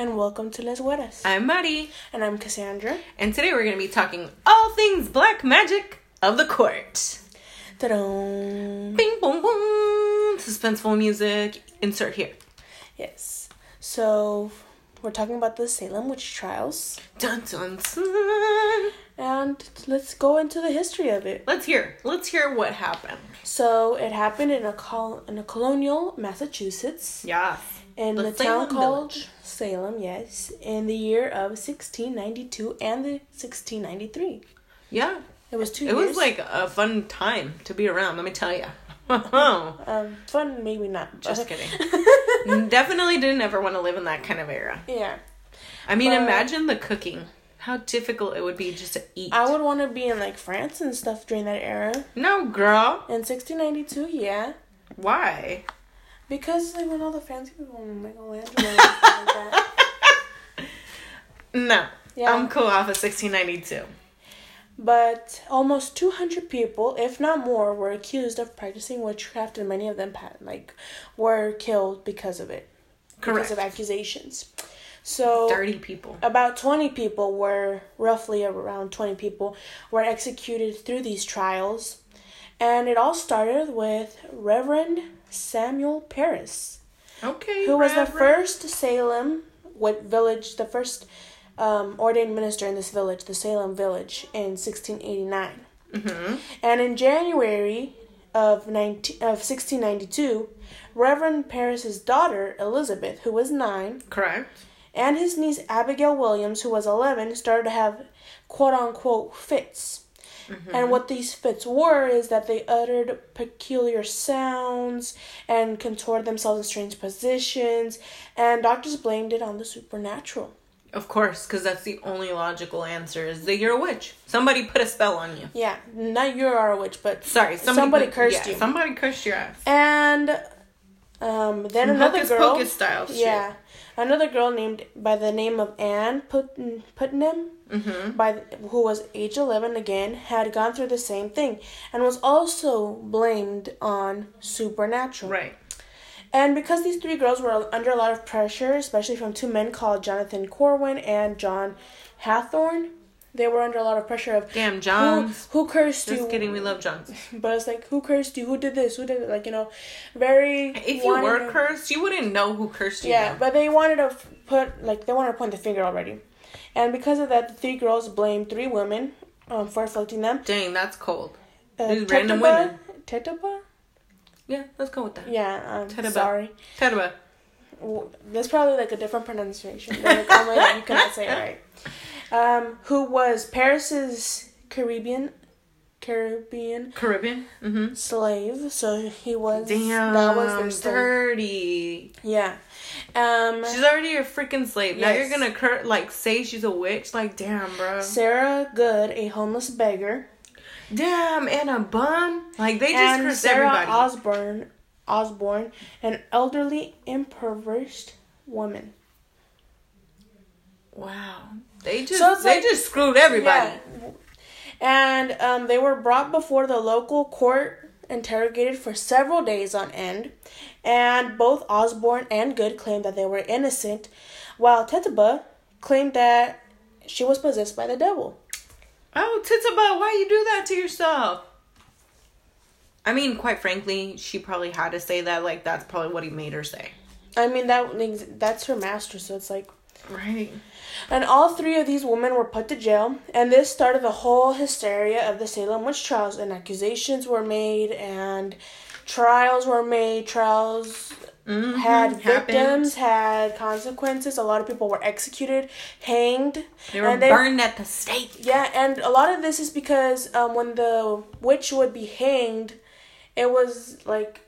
and welcome to Las Gueras. I'm Mari. and I'm Cassandra. and today we're going to be talking all things black magic of the court. Ta-da. Bing, boom, boom. Suspenseful music. Insert here. Yes. So, we're talking about the Salem witch trials, Dun, dun, dun. and let's go into the history of it. Let's hear. Let's hear what happened. So, it happened in a col- in a colonial Massachusetts, Yeah. in The town called Village. Salem. Yes, in the year of 1692 and the 1693. Yeah. It was two It years. was like a fun time to be around, let me tell you. Um fun, maybe not. Just kidding. Definitely didn't ever want to live in that kind of era. yeah. I mean, But- imagine the cooking. How difficult it would be just to eat. I would want to be in like France and stuff during that era. no, girl. In 1692, yeah. Why? Because like when all the fancy people were Michelangelo and like that. No. Yeah. I'm cool off of 1692. But almost 200 people, if not more, were accused of practicing witchcraft, and many of them like were killed because of it, Correct. because of accusations. So Dirty people. about 20 people were roughly around 20 people were executed through these trials, and it all started with Reverend Samuel Parris. Okay. who was the first Salem what village, the first um, ordained minister in this village, the Salem village, in 1689. Mhm. And in January of 19, of 1692, Reverend Parris's daughter Elizabeth, who was nine, Correct. and his niece Abigail Williams, who was 11, started to have quote unquote fits. And what these fits were is that they uttered peculiar sounds and contorted themselves in strange positions, and doctors blamed it on the supernatural. Of course, because that's the only logical answer is that you're a witch. Somebody put a spell on you. Yeah, not you are a witch, but Sorry, somebody, Somebody put- cursed yeah, you. Somebody cursed your ass. and um, then Some another girl, pocus style shit. yeah, another girl named by the name of Anne Put- Putnam. Mm-hmm. by the, who was age 11 again had gone through the same thing and was also blamed on supernatural Right. and because these three girls were under a lot of pressure especially from two men called jonathan corwin and john hathorne they were under a lot of pressure of Damn, who, Johns. who cursed you Just kidding. We love Johns. but it's like who cursed you who did this who did it like you know very If you were to- cursed, you wouldn't know who cursed you. yeah, but they wanted to put like they wanted to point the finger already, and because of that, the three girls blamed three women um, for afflicting them. Dang, that's cold. Uh, These random women. Tetaba? Yeah, let's go with that. Yeah, I'm Tetaba. sorry. Tedaba. W- That's probably like a different pronunciation. Like, oh my you cannot say it right. Um, who was Parris's Caribbean, Caribbean Caribbean. Mm-hmm. slave? So he was. Damn, that was their slave. dirty. Yeah. Um, She's already a freaking slave. Now you're gonna cur- like say she's a witch. Like, damn, bro. Sarah Good, a homeless beggar. Damn, and a bum. Like they just cursed Sarah everybody. Osborne, Osborne, an elderly, impoverished woman. wow. They just So they like- just screwed everybody. Yeah. And um, they were brought before the local court, interrogated for several days on end, and both Osborne and Good claimed that they were innocent, while Tetaba claimed that she was possessed by the devil. Oh, Titsaba, why you do that to yourself? I mean, quite frankly, she probably had to say that. Like, that's probably what he made her say. I mean that that's her master, so it's like Right. And all three of these women were put to jail, and this started the whole hysteria of the Salem witch trials. And accusations were made, and trials were made. Trials Mhm, had happened. victims, had consequences. A lot of people were executed, hanged. They were and they- burned at the stake. Yeah, and a lot of this is because um, when the witch would be hanged, it was like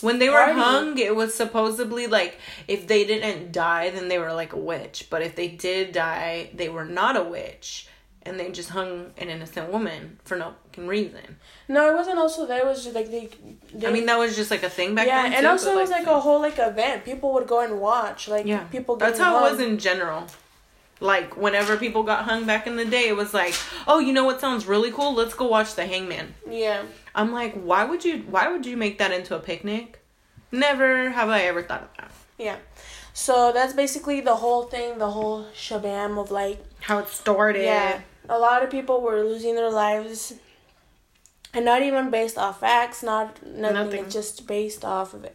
When they were hung, it was supposedly like if they didn't die, then they were like a witch. But if they did die, they were not a witch. And they just hung an innocent woman for no fucking reason. No, it wasn't. Also, that it was just like they. they I mean, that was just like a thing back yeah, then. and too, also it was like a whole like event. People would go and watch, like Yeah, people. That's how it was in general. Like whenever people got hung back in the day, it was like, oh, you know what sounds really cool? Let's go watch the Hangman. Yeah, I'm like, why would you? Why would you make that into a picnic? Never have I ever thought of that. yeah. So that's basically the whole thing, the whole shabam of like How it started. yeah, a lot of people were losing their lives, and not even based off facts, not nothing, Nothing. Just based off of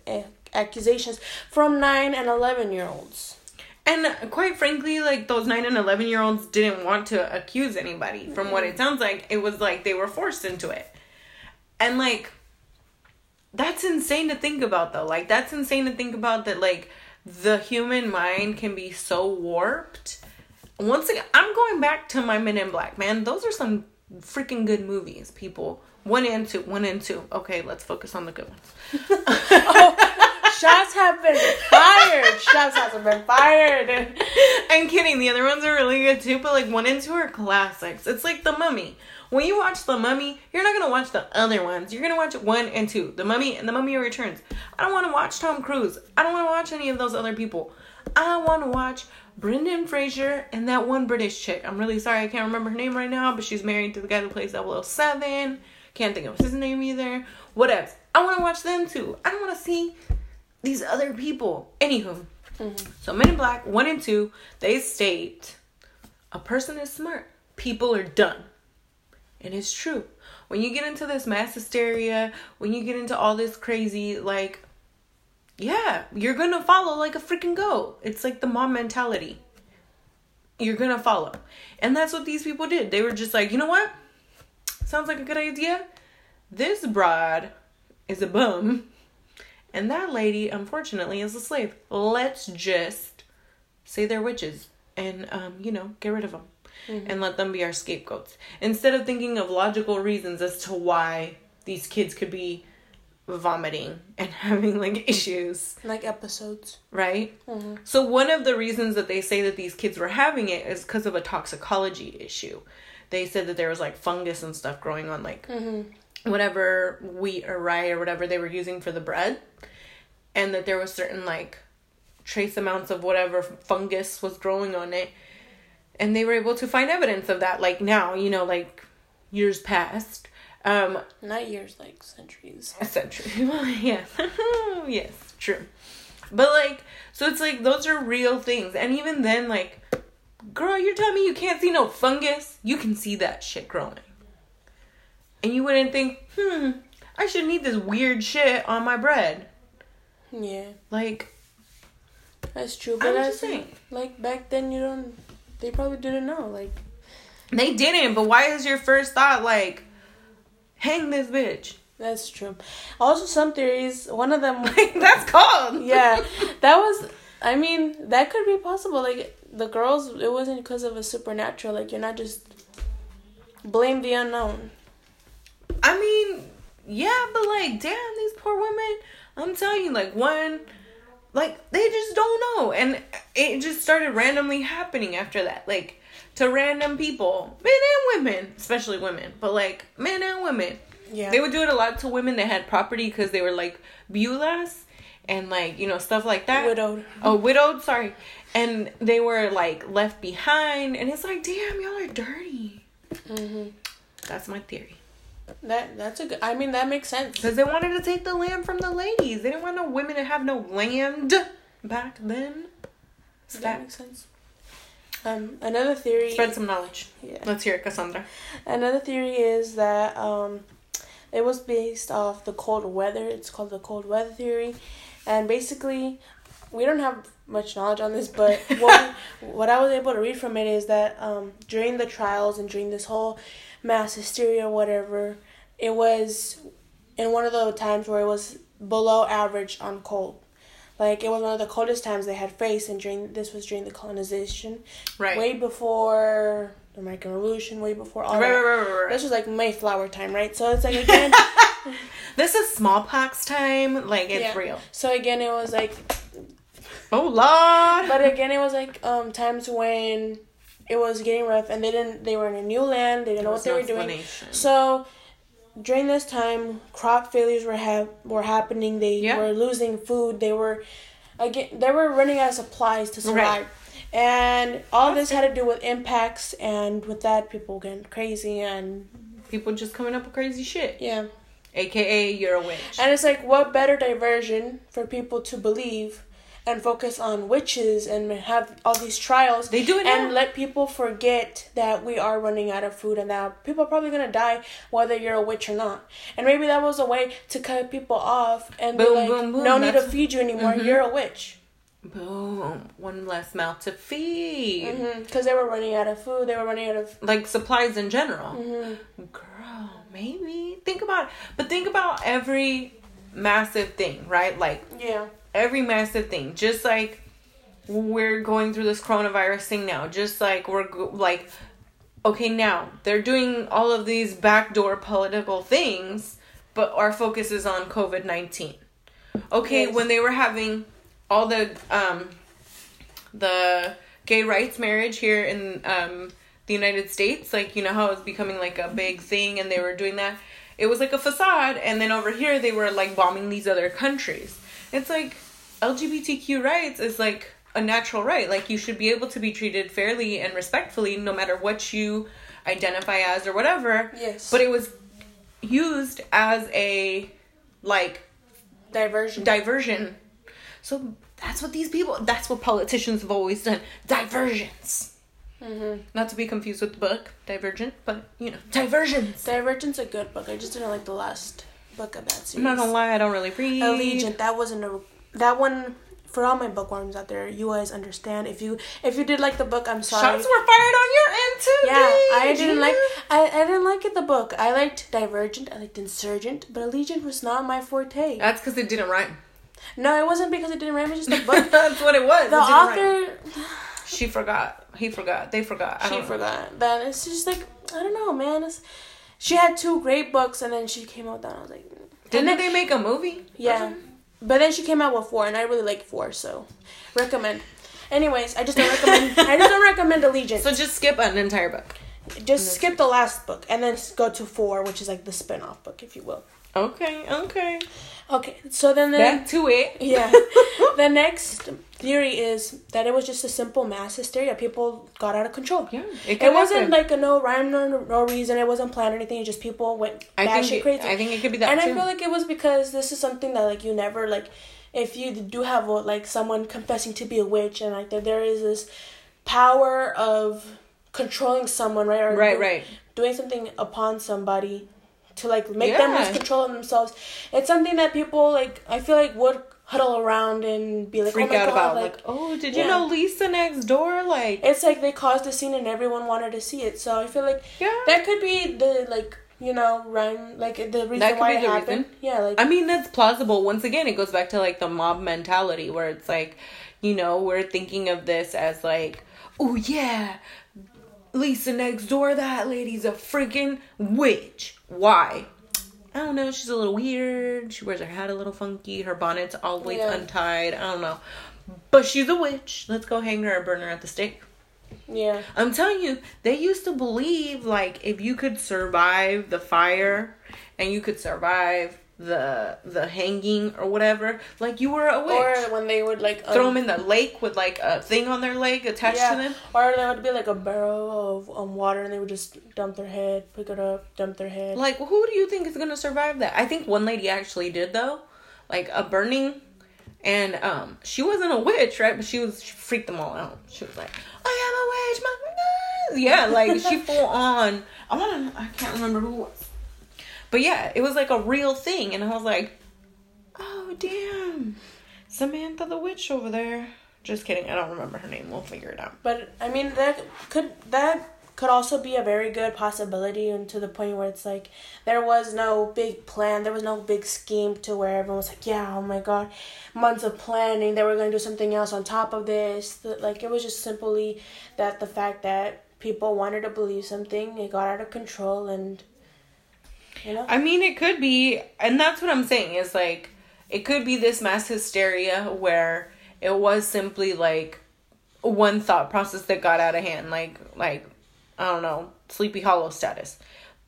accusations from nine and eleven year olds. And quite frankly, like those 9 and 11 year olds didn't want to accuse anybody. From what it mm-hmm. sounds like, it was like they were forced into it. And like, that's insane to think about though. Like, that's insane to think about that, like, the human mind can be so warped. Once again, I'm going back to my Men in Black, man. Those are some freaking good movies, people. One and two, one and two. Okay, let's focus on the good ones. Oh, Shots have been fired. Shots have been fired. I'm kidding. The other ones are really good too, but like one and two are classics. It's like The Mummy. When you watch The Mummy, you're not gonna watch the other ones. You're gonna watch one and two. The Mummy and The Mummy Returns. I don't want to watch Tom Cruise. I don't want to watch any of those other people. I want to watch Brendan Fraser and that one British chick. I'm really sorry I can't remember her name right now, but she's married to the guy that plays 007. Can't think of his name either. Whatever. I want to watch them too. I don't want to see these other people. Anywho, mm-hmm. so Men in Black one and two, they state a person is smart, people are dumb, and it's true. When you get into this mass hysteria, when you get into all this crazy, like, yeah, you're gonna follow like a freaking goat. It's like the mom mentality. You're gonna follow, and that's what these people did. They were just like, you know what? Sounds like a good idea. This broad is a bum. And that lady, unfortunately, is a slave. Let's just say they're witches and, um, you know, get rid of them mm-hmm. and let them be our scapegoats. Instead of thinking of logical reasons as to why these kids could be vomiting and having like issues, Like episodes. right? Mm-hmm. So, one of the reasons that they say that these kids were having it is because of a toxicology issue. They said that there was like fungus and stuff growing on like mm-hmm. Whatever wheat or rye or whatever they were using for the bread and that there was certain like trace amounts of whatever fungus was growing on it and they were able to find evidence of that like now you know like years past. Um Not years, like centuries. a century. Well yeah yes true. But like so it's like those are real things. And even then like girl you're telling me you can't see no fungus? You can see that shit growing and you wouldn't think hmm i should need this weird shit on my bread Yeah, like that's true. But just think like back then, you don't. They probably didn't know. Like, they didn't but why is your first thought like hang this bitch that's true. Also, some theories. One of them. that's called yeah, that was. I mean, that could be possible. Like the girls, it wasn't because of a supernatural. Like you're not just blame the unknown. I mean, yeah, but like, damn, these poor women. I'm telling you, like, one, like, they just don't know. And it just started randomly happening after that. Like, to random people, men and women, especially women, but like, men and women. Yeah. They would do it a lot to women that had property because they were like viudas and like, you know, stuff like that. Widowed. Oh, widowed, sorry. And they were like left behind. And it's like, damn, y'all are dirty. hmm That's my theory. That that's a good. I mean, that makes sense. Because they wanted to take the land from the ladies. They didn't want no women to have no land back then. It's That makes sense. Um, another theory. Spread some knowledge. Yeah. Let's hear it, Cassandra. Another theory is that um, it was based off the cold weather. It's called the cold weather theory, and basically, we don't have much knowledge on this, but what what I was able to read from it is that um, during the trials and during this whole mass hysteria, whatever, it was in one of the times where it was below average on cold. Like it was one of the coldest times they had faced, and during this was during the colonization, Right. way before the American Revolution, way before all Right, that. right, right, right, right. This was like Mayflower time, right? So it's like again, This is smallpox time. Like, it's Yeah. real. so again it was like, Oh, Lord. but again it was like um times when it was getting rough, and they didn't, they were in a new land, they didn't know what they were doing. So during this time, crop failures were ha- were happening. They Yeah. were losing food. They were again they were running out of supplies to survive. And all this had to do with impacts, and with that, people getting crazy, and People just coming up with crazy shit. yeah. AKA, you're a witch. And it's like, what better diversion for people to believe and focus on witches and have all these trials. They do it and now. let people forget that we are running out of food and that people are probably gonna die whether you're a witch or not. And maybe that was a way to cut people off and be Boom, like, boom, boom. no need to feed you anymore. Mhm. You're a witch. Boom. One less mouth to feed. Because they were running out of food. They were running out of. Like supplies in general. Mm-hmm. Girl, maybe. Think about it. but think about every massive thing, right? Like Yeah. Every massive thing. Just like we're going through this coronavirus thing now. Just like we're like okay, now they're doing all of these backdoor political things, but our focus is on COVID-19. Okay, Yes. when they were having all the um the gay rights marriage here in um the United States, like you know how it's becoming like a big thing and they were doing that. It was like a facade and then over here they were like bombing these other countries. It's like LGBTQ rights is like a natural right. Like you should be able to be treated fairly and respectfully no matter what you identify as or whatever. Yes. But it was used as a like Diversion. diversion. So that's what these people, that's what politicians have always done. Diversions. mm-hmm. Not to be confused with the book, Divergent, but you know, diversions. Divergent's a good book. I just didn't like the last book of that series. I'm not gonna lie, I don't really read. Allegiant. That wasn't a. That one. For all my bookworms out there, you guys understand. If you if you did like the book, I'm sorry. Shots were fired on your end too. yeah, I didn't like. I, I didn't like it. The book. I liked Divergent. I liked Insurgent, but Allegiant was not my forte. That's because it didn't rhyme. no, it wasn't because it didn't rhyme. It was just the book. That's what it was. the It author, She forgot. He forgot. They forgot. I she forgot. That it's just like I don't know, man. It's, she had two great books, and then she came out with that. I was like, Didn't then, they make a movie? Yeah. But then she came out with four, and I really like four, so recommend. Anyways, I just don't recommend. I just don't recommend Allegiant. So just skip an entire book. just skip the last book and then go to four, which is like the spin-off book, if you will. Okay. Okay. Okay, so then the Back to it. yeah, the next theory is that it was just a simple mass hysteria. People got out of control. Yeah. It, could wasn't happen. like a no rhyme nor no reason. It wasn't planned or anything. It just people went I batshit think. crazy. I think it could be that and too. I feel like it was because this is something that like you never like if you do have a, like someone confessing to be a witch and like that there is this power of controlling someone right or right. do- Right. doing something upon somebody to like make them lose control of themselves it's something that people like i feel like would huddle around and be like Freak oh out god about like, like, oh, did you yeah. know Lisa next door? Like, it's like they caused a scene and everyone wanted to see it so i feel like yeah. that could be the like you know rhyme like the reason That could why it happened reason. yeah like I mean, that's plausible. Once again, it goes back to like the mob mentality where it's like, you know, we're thinking of this as like, oh yeah, Lisa next door, that lady's a freaking witch. Why? I don't know. She's a little weird. She wears her hat a little funky. Her bonnet's always Yeah. untied. I don't know. But she's a witch. Let's go hang her and burn her at the stake. yeah I'm telling you, they used to believe like if you could survive the fire and you could survive the the hanging or whatever, like you were a witch. or when they would like um, Throw them in the lake with like a thing on their leg attached yeah, to them. or there would be like a barrel of um, water and they would just dump their head pick it up dump their head Like, who do you think is gonna survive that? I think one lady actually did though, like a burning, and um, she wasn't a witch, right? But she was she freaked them all out. She was like, "I am a witch, my yeah." Like she full on. I want to. I can't remember who but yeah, it was like a real thing, and I was like, "Oh damn, Samantha the witch over there." Just kidding. I don't remember her name. We'll figure it out. But I mean that could that could also be a very good possibility and to the point where it's like there was no big plan, there was no big scheme to where everyone was like, Yeah, oh my god, months of planning, they were gonna do something else on top of this. Like it was just simply that the fact that people wanted to believe something, it got out of control and know? I mean, it could be, and that's what I'm saying is like, it could be this mass hysteria where it was simply like one thought process that got out of hand, like like I don't know, Sleepy Hollow status.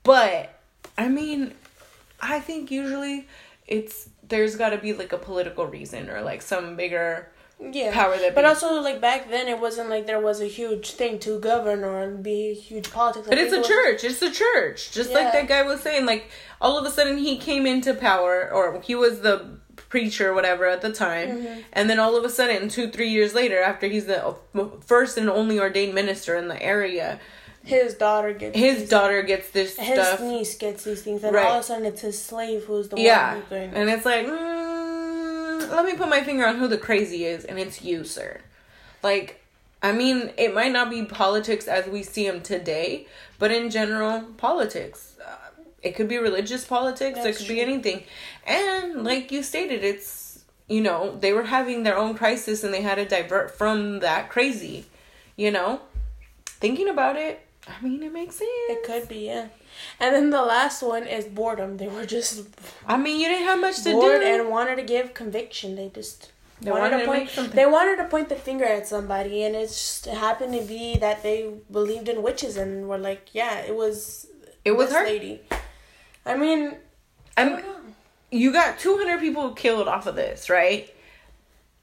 But I mean, I think usually it's there's got to be like a political reason or like some bigger yeah. power that But be- also, like back then, it wasn't like there was a huge thing to govern or be huge politics. But it's it a was- church. It's a church. Just Yeah. like that guy was saying, like all of a sudden he came into power, or he was the preacher or whatever at the time, Mm-hmm. and then all of a sudden, two three years later, after he's the first and only ordained minister in the area, His daughter gets his daughter gets this stuff. his stuff. niece gets these things, and Right. all of a sudden it's his slave who's the Yeah, one who's doing it. and it's like, mm, let me put my finger on who the crazy is, and it's you, sir. Like, I mean, it might not be politics as we see them today, but in general, politics. Uh, it could be religious politics. it That's could be anything, and like you stated, it's you know they were having their own crisis, and they had to divert from that crazy. You know, thinking about it, I mean, it makes sense. It could be, yeah. And then the last one is boredom. They were just I mean, you didn't have much to bored do. and wanted to give conviction. They just They wanted, wanted to point. something. They wanted to point the finger at somebody, and it just happened to be that they believed in witches and were like, "Yeah, it was it was her. lady." I mean, I I'm, don't know. you got 200 people killed off of this, right?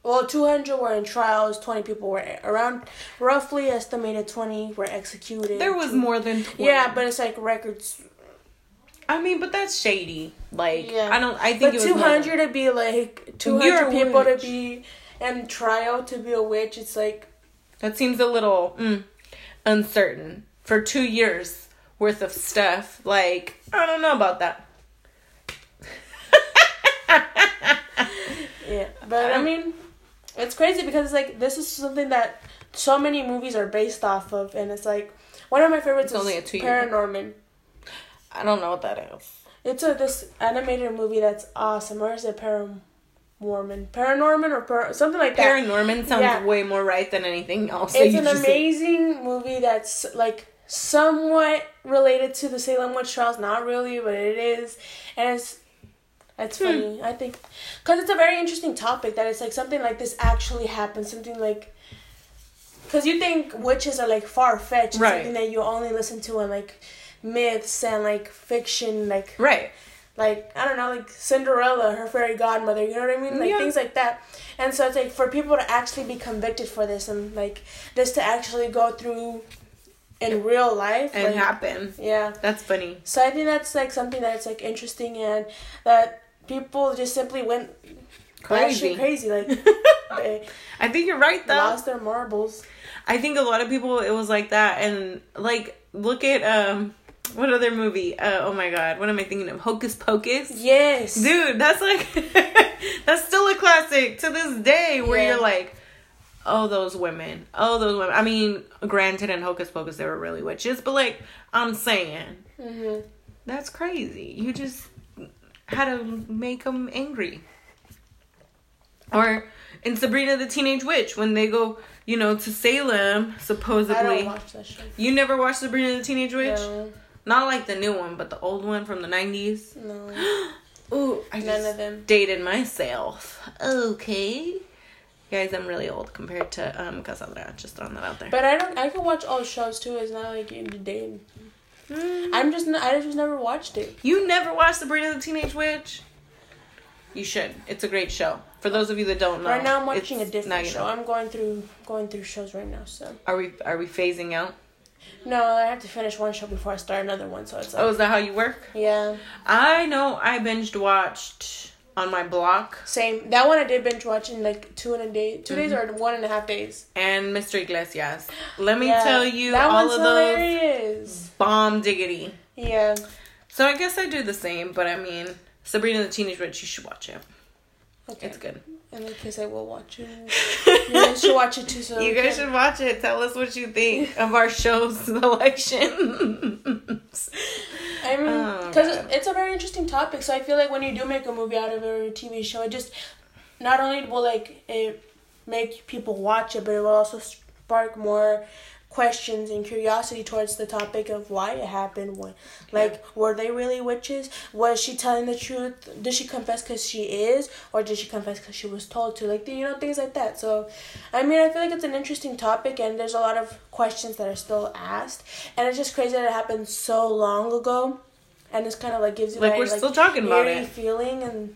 Well, 200 were in trials, 20 people were around, roughly estimated 20 were executed. There was more than 20. Yeah, but it's like records. I mean, but that's shady. Like, Yeah. I don't, I think But it was more 200 to be like, 200 You're people to be in trial to be a witch, it's like, that seems a little mm, uncertain. For two years worth of stuff. Like, I don't know about that. yeah. But I mean, it's crazy because it's like, this is something that so many movies are based off of, and it's like, one of my favorites It's is only a Paranorman. I don't know what that is. It's a this animated movie that's awesome. Or is it Paranorman? Paranorman or par- something like that. Paranorman sounds Yeah. way more right than anything else. It's an said. amazing movie that's like somewhat related to the Salem witch trials. Not really, but it is, and it's it's Hmm. funny. I think because it's a very interesting topic that it's like something like this actually happened. Something like because you think witches are like far fetched, Right. something that you only listen to in like myths and like fiction, like Right. like I don't know, like Cinderella, her fairy godmother. You know what I mean? Like Yeah. things like that. And so it's like for people to actually be convicted for this and like this to actually go through in real life And like, happen. Yeah. That's funny. So I think that's like something that's like interesting and that people just simply went Crazy. crazy. Like I think you're right, though. lost their marbles. I think a lot of people it was like that and like look at um what other movie? Uh, oh my god, what am I thinking of? Hocus Pocus? Yes. Dude, that's like that's still a classic to this day where Yeah. you're like Oh, those women. Oh, those women. I mean, granted, in Hocus Pocus, they were really witches, but like, I'm saying, hmm that's crazy. You just had to make them angry. Or in Sabrina the Teenage Witch, when they go, you know, to Salem, I supposedly. don't watch that show. You never watched Sabrina the Teenage Witch? No. Not like the new one, but the old one from the 90s. No. Ooh, I None just of them. dated myself. Okay. Guys, I'm really old compared to um Cassandra. Just throwing that out there. But I don't. I can watch all shows too. It's not like in the day. Mm. I'm just. I just never watched it. You never watched Sabrina the Teenage Witch? You should. It's a great show. For those of you that don't know, right now, I'm watching a different show. I'm going through going through shows right now. So Are we are we phasing out? no, I have to finish one show before I start another one. So it's like, Oh, is that how you work? yeah, I know. I binged watched on my block same. That one I did binge watch in like two and a day, 2 days Mm-hmm. or one and a half days. and Mr. Iglesias. Let me Yeah, tell you, that all one's of those hilarious. bomb diggity. Yeah, So I guess I do the same, but I mean, Sabrina the Teenage Witch, you should watch it. okay. It's good. In that case, I will watch it. you guys should watch it too. So you guys can- should watch it. Tell us what you think of our show's selection. I mean, Oh, because it's a very interesting topic. So I feel like when you do make a movie out of it or a TV show, it just not only will like it make people watch it, but it will also spark more questions and curiosity towards the topic of why it happened. What, like, were they really witches? Was she telling the truth? Did she confess because she is, or did she confess because she was told to? Like, you know, things like that. So, I mean, I feel like it's an interesting topic, and there's a lot of questions that are still asked, and it's just crazy that it happened so long ago, and it's kind of like gives you like that, we're still talking about it. feeling, and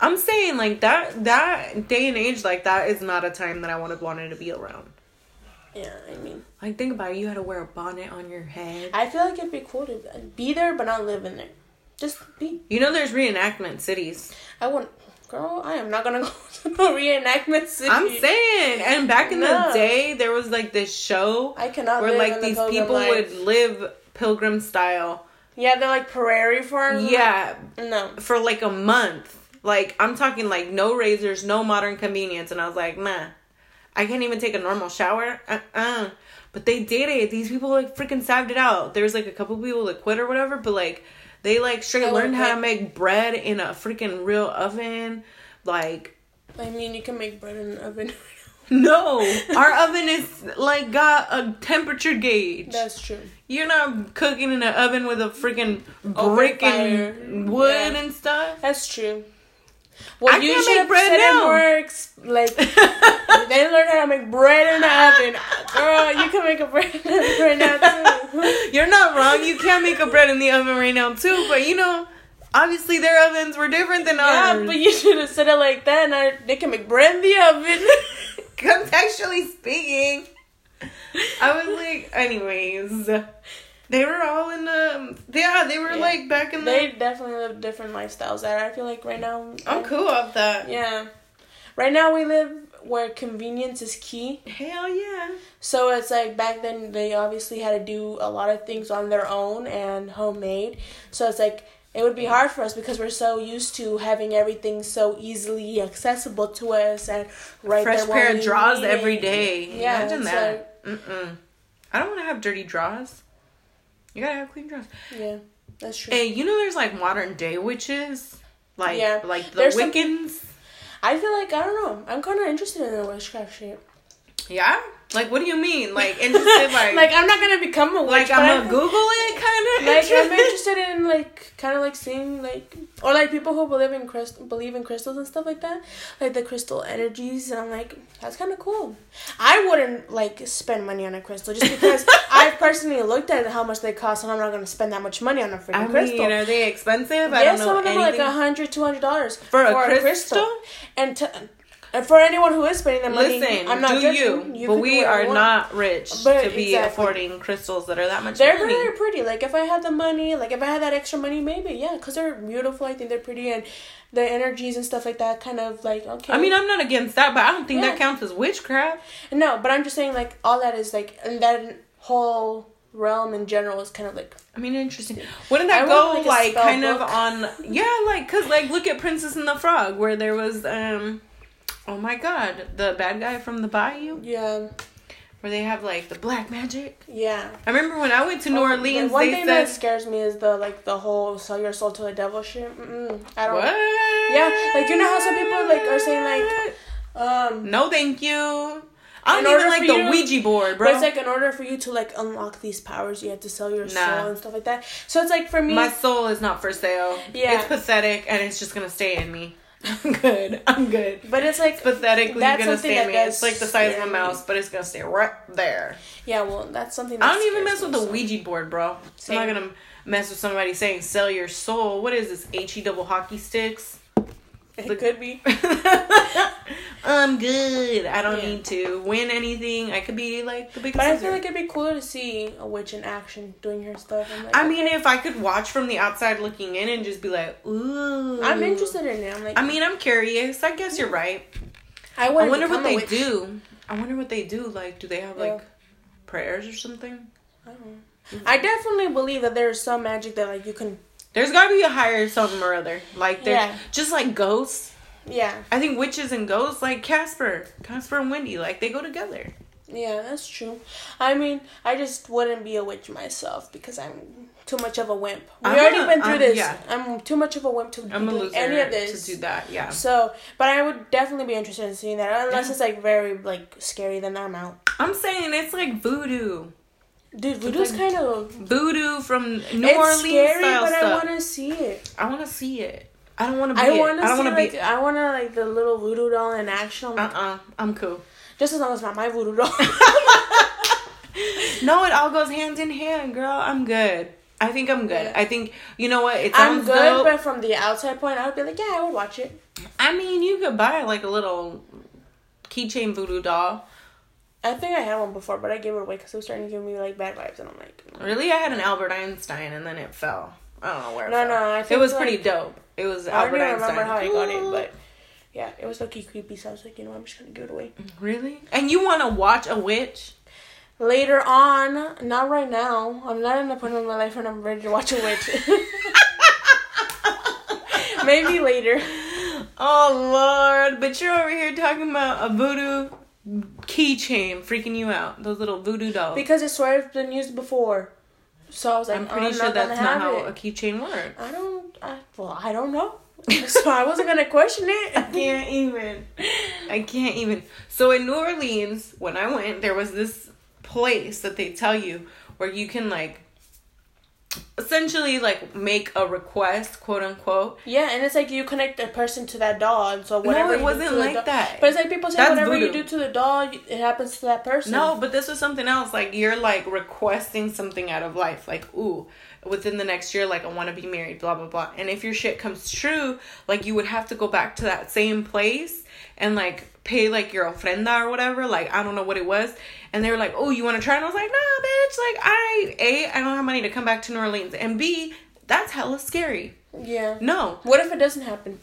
I'm saying like that that day and age like that is not a time that I would have wanted to be around. yeah, I mean, Like think about it, you had to wear a bonnet on your head. I feel like it'd be cool to be there but not live in there. Just be. You know there's reenactment cities. I wouldn't. girl, I am not gonna go to no reenactment city. I'm saying, and back in No. the day, there was like this show I cannot where like these people life. would live pilgrim style. Yeah, they're like prairie farms. Yeah, No. for like a month. Like I'm talking like no razors, no modern convenience, and I was like, nah, I can't even take a normal shower. Uh uh But they did it. These people like freaking saved it out. There's like a couple people that quit or whatever, but like they like straight I learned how to make bread in a freaking real oven. Like I mean, you can make bread in an oven. no, our oven is like got a temperature gauge. That's true. You're not cooking in an oven with a freaking brick and wood Yeah. and stuff. That's true. Well, I you can't should make bread now. ex- like they learn how to make bread in the oven. Girl, you can make a bread in the oven right now too. You're not wrong. You can make a bread in the oven right now too, but you know, obviously their ovens were different than Yeah, ours. but you should have said it like that. And I, they can make bread in the oven. Contextually speaking, I was like, anyways, they were all in the um, yeah, they were Yeah. like back in the. they definitely live different lifestyles. That I feel like right now. I'm cool with that. Yeah, right now we live where convenience is key. Hell yeah. So it's like back then they obviously had to do a lot of things on their own and homemade. So it's like it would be hard for us because we're so used to having everything so easily accessible to us and right Fresh pair of we drawers need every Yeah, Imagine that. Mm-mm. I don't want to have dirty drawers. You gotta have clean drawers. Yeah, that's true. Hey, you know there's like modern day witches, like Yeah. like the There's some- Wiccans. I feel like I don't know. I'm kind of interested in the witchcraft shit. Yeah. Like, what do you mean? Like interested? Like, Like I'm not gonna become a witch. like I'm gonna Google it, kind of. Like I'm interested in like kind of like seeing like or like people who believe in crystal believe in crystals and stuff like that, like the crystal energies, and I'm like that's kind of cool. I wouldn't like spend money on a crystal just because I personally looked at how much they cost, and I'm not gonna spend that much money on a freaking I crystal. mean, are they expensive? I yeah, don't know some of them are like a hundred, two hundred dollars For a crystal? and. To, and for anyone who is spending that money, Listen, I'm not do judging. you? but we are not rich But to be exactly. affording crystals that are that much They're money. very pretty. Like if I had the money, like if I had that extra money, maybe yeah, because they're beautiful. I think they're pretty, and the energies and stuff like that kind of like okay. I mean, I'm not against that, but I don't think Yeah. that counts as witchcraft. no, but I'm just saying like all that is like and that whole realm in general is kind of like I mean, interesting. Wouldn't that want, go like, like, kind of on? Yeah, like cause like look at Princess and the Frog, where there was um, oh my god, the bad guy from the Bayou, yeah, where they have like the black magic. yeah. I remember when I went to New Oh, Orleans, the one they thing said that scares me is the like the whole sell your soul to the devil shit. Mm-mm, I don't. what? Yeah, like, you know how some people, like, are saying, like, Um, no, thank you. I don't even like the to- Ouija board, bro. But it's like in order for you to like unlock these powers, you have to sell your Nah. soul and stuff like that. So it's like for me, My soul is not for sale. Yeah. It's pathetic and it's just gonna stay in me. I'm good. I'm good. but it's like It's pathetically gonna stay me. It's like the size of a mouse, but it's gonna stay right there. yeah, well, that's something. I don't even mess with the so- Ouija board, bro. I'm not gonna mess with somebody saying sell your soul. What is this? H E double hockey sticks? It could be. I'm good. I don't Yeah. need to win anything. I could be like the biggest. But I feel like it'd be cooler to see a witch in action doing her stuff. Like, I mean, if I could watch from the outside looking in and just be like, ooh. I'm interested in it. I'm like, I mean, I'm curious. I guess you're right. I, I wonder what they witch. do. I wonder what they do. Like, do they have Yeah. like prayers or something? I don't know. I definitely believe that there's some magic that like you can. There's got to be a higher something or other. Like, there's Yeah. just like ghosts. Yeah, I think witches and ghosts, like Casper, Casper and Wendy, like they go together. yeah, that's true. I mean, I just wouldn't be a witch myself because I'm too much of a wimp. We I'm already a- been through I'm- this. yeah. I'm too much of a wimp to I'm do any of this. to do that. Yeah. So, but I would definitely be interested in seeing that. Unless Yeah. it's like very like scary, then I'm out. I'm saying it's like voodoo. Dude, voodoo's kind of Voodoo from New it's Orleans scary, style but I want to see it. I want to see it. I don't want to be I want to I see want to like be. I want to like the little voodoo doll in action. I'm Uh uh-uh. uh. i am cool. Just as long as it's not my voodoo doll. No, it all goes hand in hand, girl. I'm good. I think I'm good. Yeah. I think you know what? It I'm good, dope. but from the outside point, I would be like, yeah, I would watch it. I mean, you could buy like a little keychain voodoo doll. I think I had one before, but I gave it away because it was starting to give me like bad vibes, and I'm like, mm. Really, I had an Albert Einstein, and then it fell. I don't know where. It No, fell. no, I think it was like- pretty dope. It was Albert I don't Einstein. remember how I got it, but Yeah, it was looking creepy, so I was like, you know, I'm just gonna give it away. Really? And you want to watch a witch? Later on, not right now. I'm not in the point of my life when I'm ready to watch a witch. Maybe later. Oh Lord! But you're over here talking about a voodoo keychain freaking you out. Those little voodoo dolls. Because it's swear it's been used before. So I was like, I'm pretty oh, I'm sure not that's not how it. a keychain works. I don't. I, well, I don't know. so I wasn't gonna question it. I can't even. I can't even. So in New Orleans, when I went, there was this place that they tell you where you can like essentially like make a request, quote unquote. Yeah, and it's like you connect a person to that doll, and so whatever. No, it wasn't like doll- that. But it's like people say That's whatever you do to the doll, it happens to that person. No, but this was something else. Like you're like requesting something out of life. Like, ooh, within the next year, like I want to be married, blah blah blah. And if your shit comes true, like you would have to go back to that same place and like pay like your ofrenda or whatever. Like I don't know what it was. And they were like, oh, you want to try? And I was like, no, bitch. Like I a I don't have money to come back to New Orleans, and b that's hella scary. Yeah. No, What if it doesn't happen?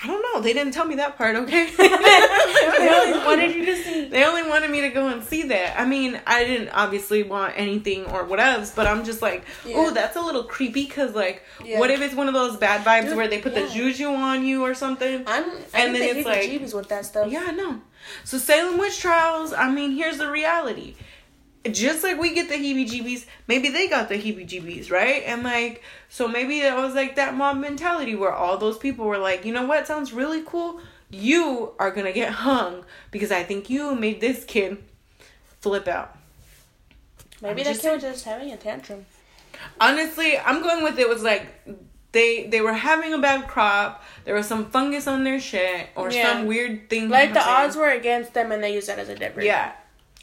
I don't know. They didn't tell me that part. Okay. they only wanted you to see. They only wanted me to go and see that. I mean, I didn't obviously want anything or whatevs, but I'm just like, Yeah. oh, that's a little creepy because, like, Yeah. what if it's one of those bad vibes Dude, where they put yeah. the juju on you or something? I'm. I And then it's the like- with that stuff. Yeah, I know. So, Salem Witch Trials, I mean, here's the reality. Just like we get the heebie jeebies, maybe they got the heebie jeebies, right? And like, so maybe it was like that mob mentality where all those people were like, you know what sounds really cool? You are gonna get hung because I think you made this kid flip out. Maybe that kid was just having a tantrum. Honestly, I'm going with it was like they they were having a bad crop. There was some fungus on their shit or Yeah. some weird thing. Like the odds were against them, and they used that as a difference. Yeah,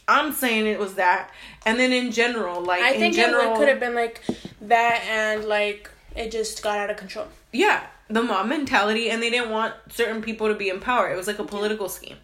I'm saying it was that, and then in general, like I in think general, it could have been like that, and like it just got out of control. yeah, the mob mentality, and they didn't want certain people to be in power. It was like a political scheme.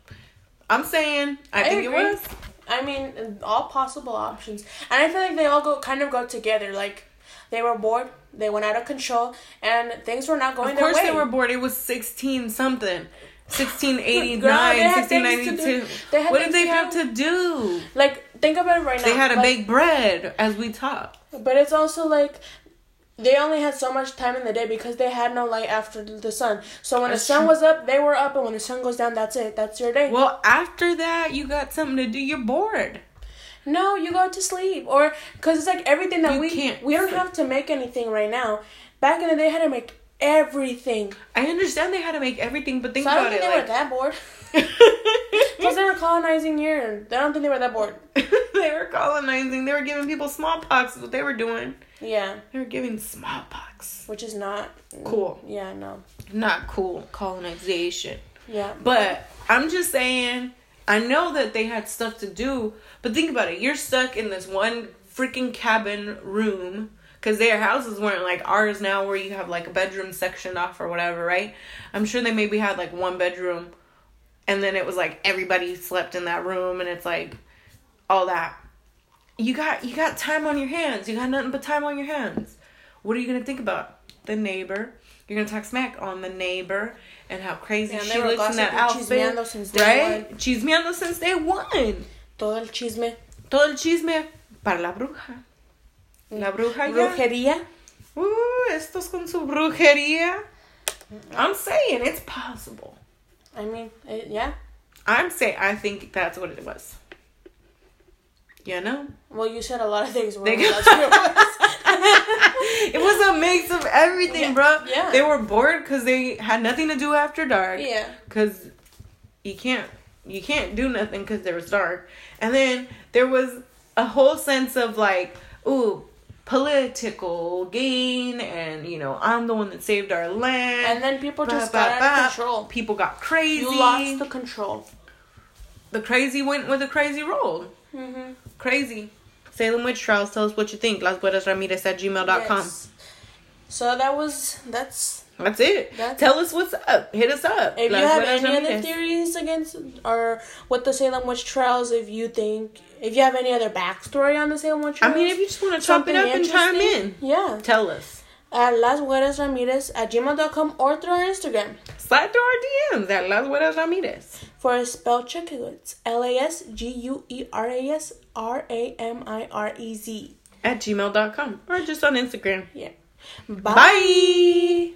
I'm saying, I, I think agree. it was. I mean, all possible options, and I feel like they all go kind of go together. Like they were bored, they went out of control, and things were not going. Of course, they were bored. It was 16 something. 1689, Girl, they had things to do. 1692. What did they have to do? Like think about it right now. They had to like, bake bread as we talk. But it's also like they only had so much time in the day because they had no light after the sun. So when That's the sun true. was up, they were up, and when the sun goes down, that's it. That's your day. Well, after that, you got something to do. You're bored. no, you go to sleep, or because it's like everything that You we can't we don't have to make anything right now. Back in the day, they had to make everything. I understand they had to make everything, but think So I don't about think it. they like, were that bored. Because they were colonizing here, and I don't think they were that bored. they were colonizing. They were giving people smallpox. Is what they were doing. Yeah, They were giving smallpox. which is not Cool. Yeah, no. Not cool. Colonization. Yeah, But I'm just saying, I know that they had stuff to do, but think about it. You're stuck in this one freaking cabin room because their houses weren't like ours now where you have like a bedroom sectioned off or whatever, right? I'm sure they maybe had like one bedroom and then it was like everybody slept in that room and it's like all that. You got you got time on your hands. You got nothing but time on your hands. What are you gonna think about? The neighbor. You're gonna talk smack on the neighbor and how crazy and she looks in that outfit. since day right? Chismeando since day one. todo el chisme. Todo el chisme para la bruja. La bruja ya. Brujería. Uh, estos con su brujería. I'm saying it's possible. I mean, it, yeah. I'm saying I think that's what it was. You know? Well, you said a lot of things wrong. They That's what it was. it was a mix of everything, Yeah, bro. yeah. They were bored because they had nothing to do after dark. yeah. Because you can't you can't do nothing because there was dark. And then there was a whole sense of like, ooh, political gain, and you know, I'm the one that saved our land. And then people Ba, just ba, got out of control. People got crazy. You lost the control. the crazy went with the crazy rolled. Mm-hmm. Crazy. Salem Witch Trials. Tell us what you think. Las Gueras Ramirez at gmail.com. Yes. So that was that's. That's it. That's Tell it. us what's up. Hit us up. If like, you have any other theories against or what the Salem witch trials, if you think, if you have any other backstory on the Salem witch trials, I mean, if you just want to chop it up and chime in, yeah, tell us. At Las Gueras Ramirez at gmail.com or through our Instagram. Slide through our DMs at Las Gueras Ramirez. For a spell check, it's L A S G U E R A S R A M I R E Z. At gmail.com or just on Instagram. Yeah. Bye. Bye.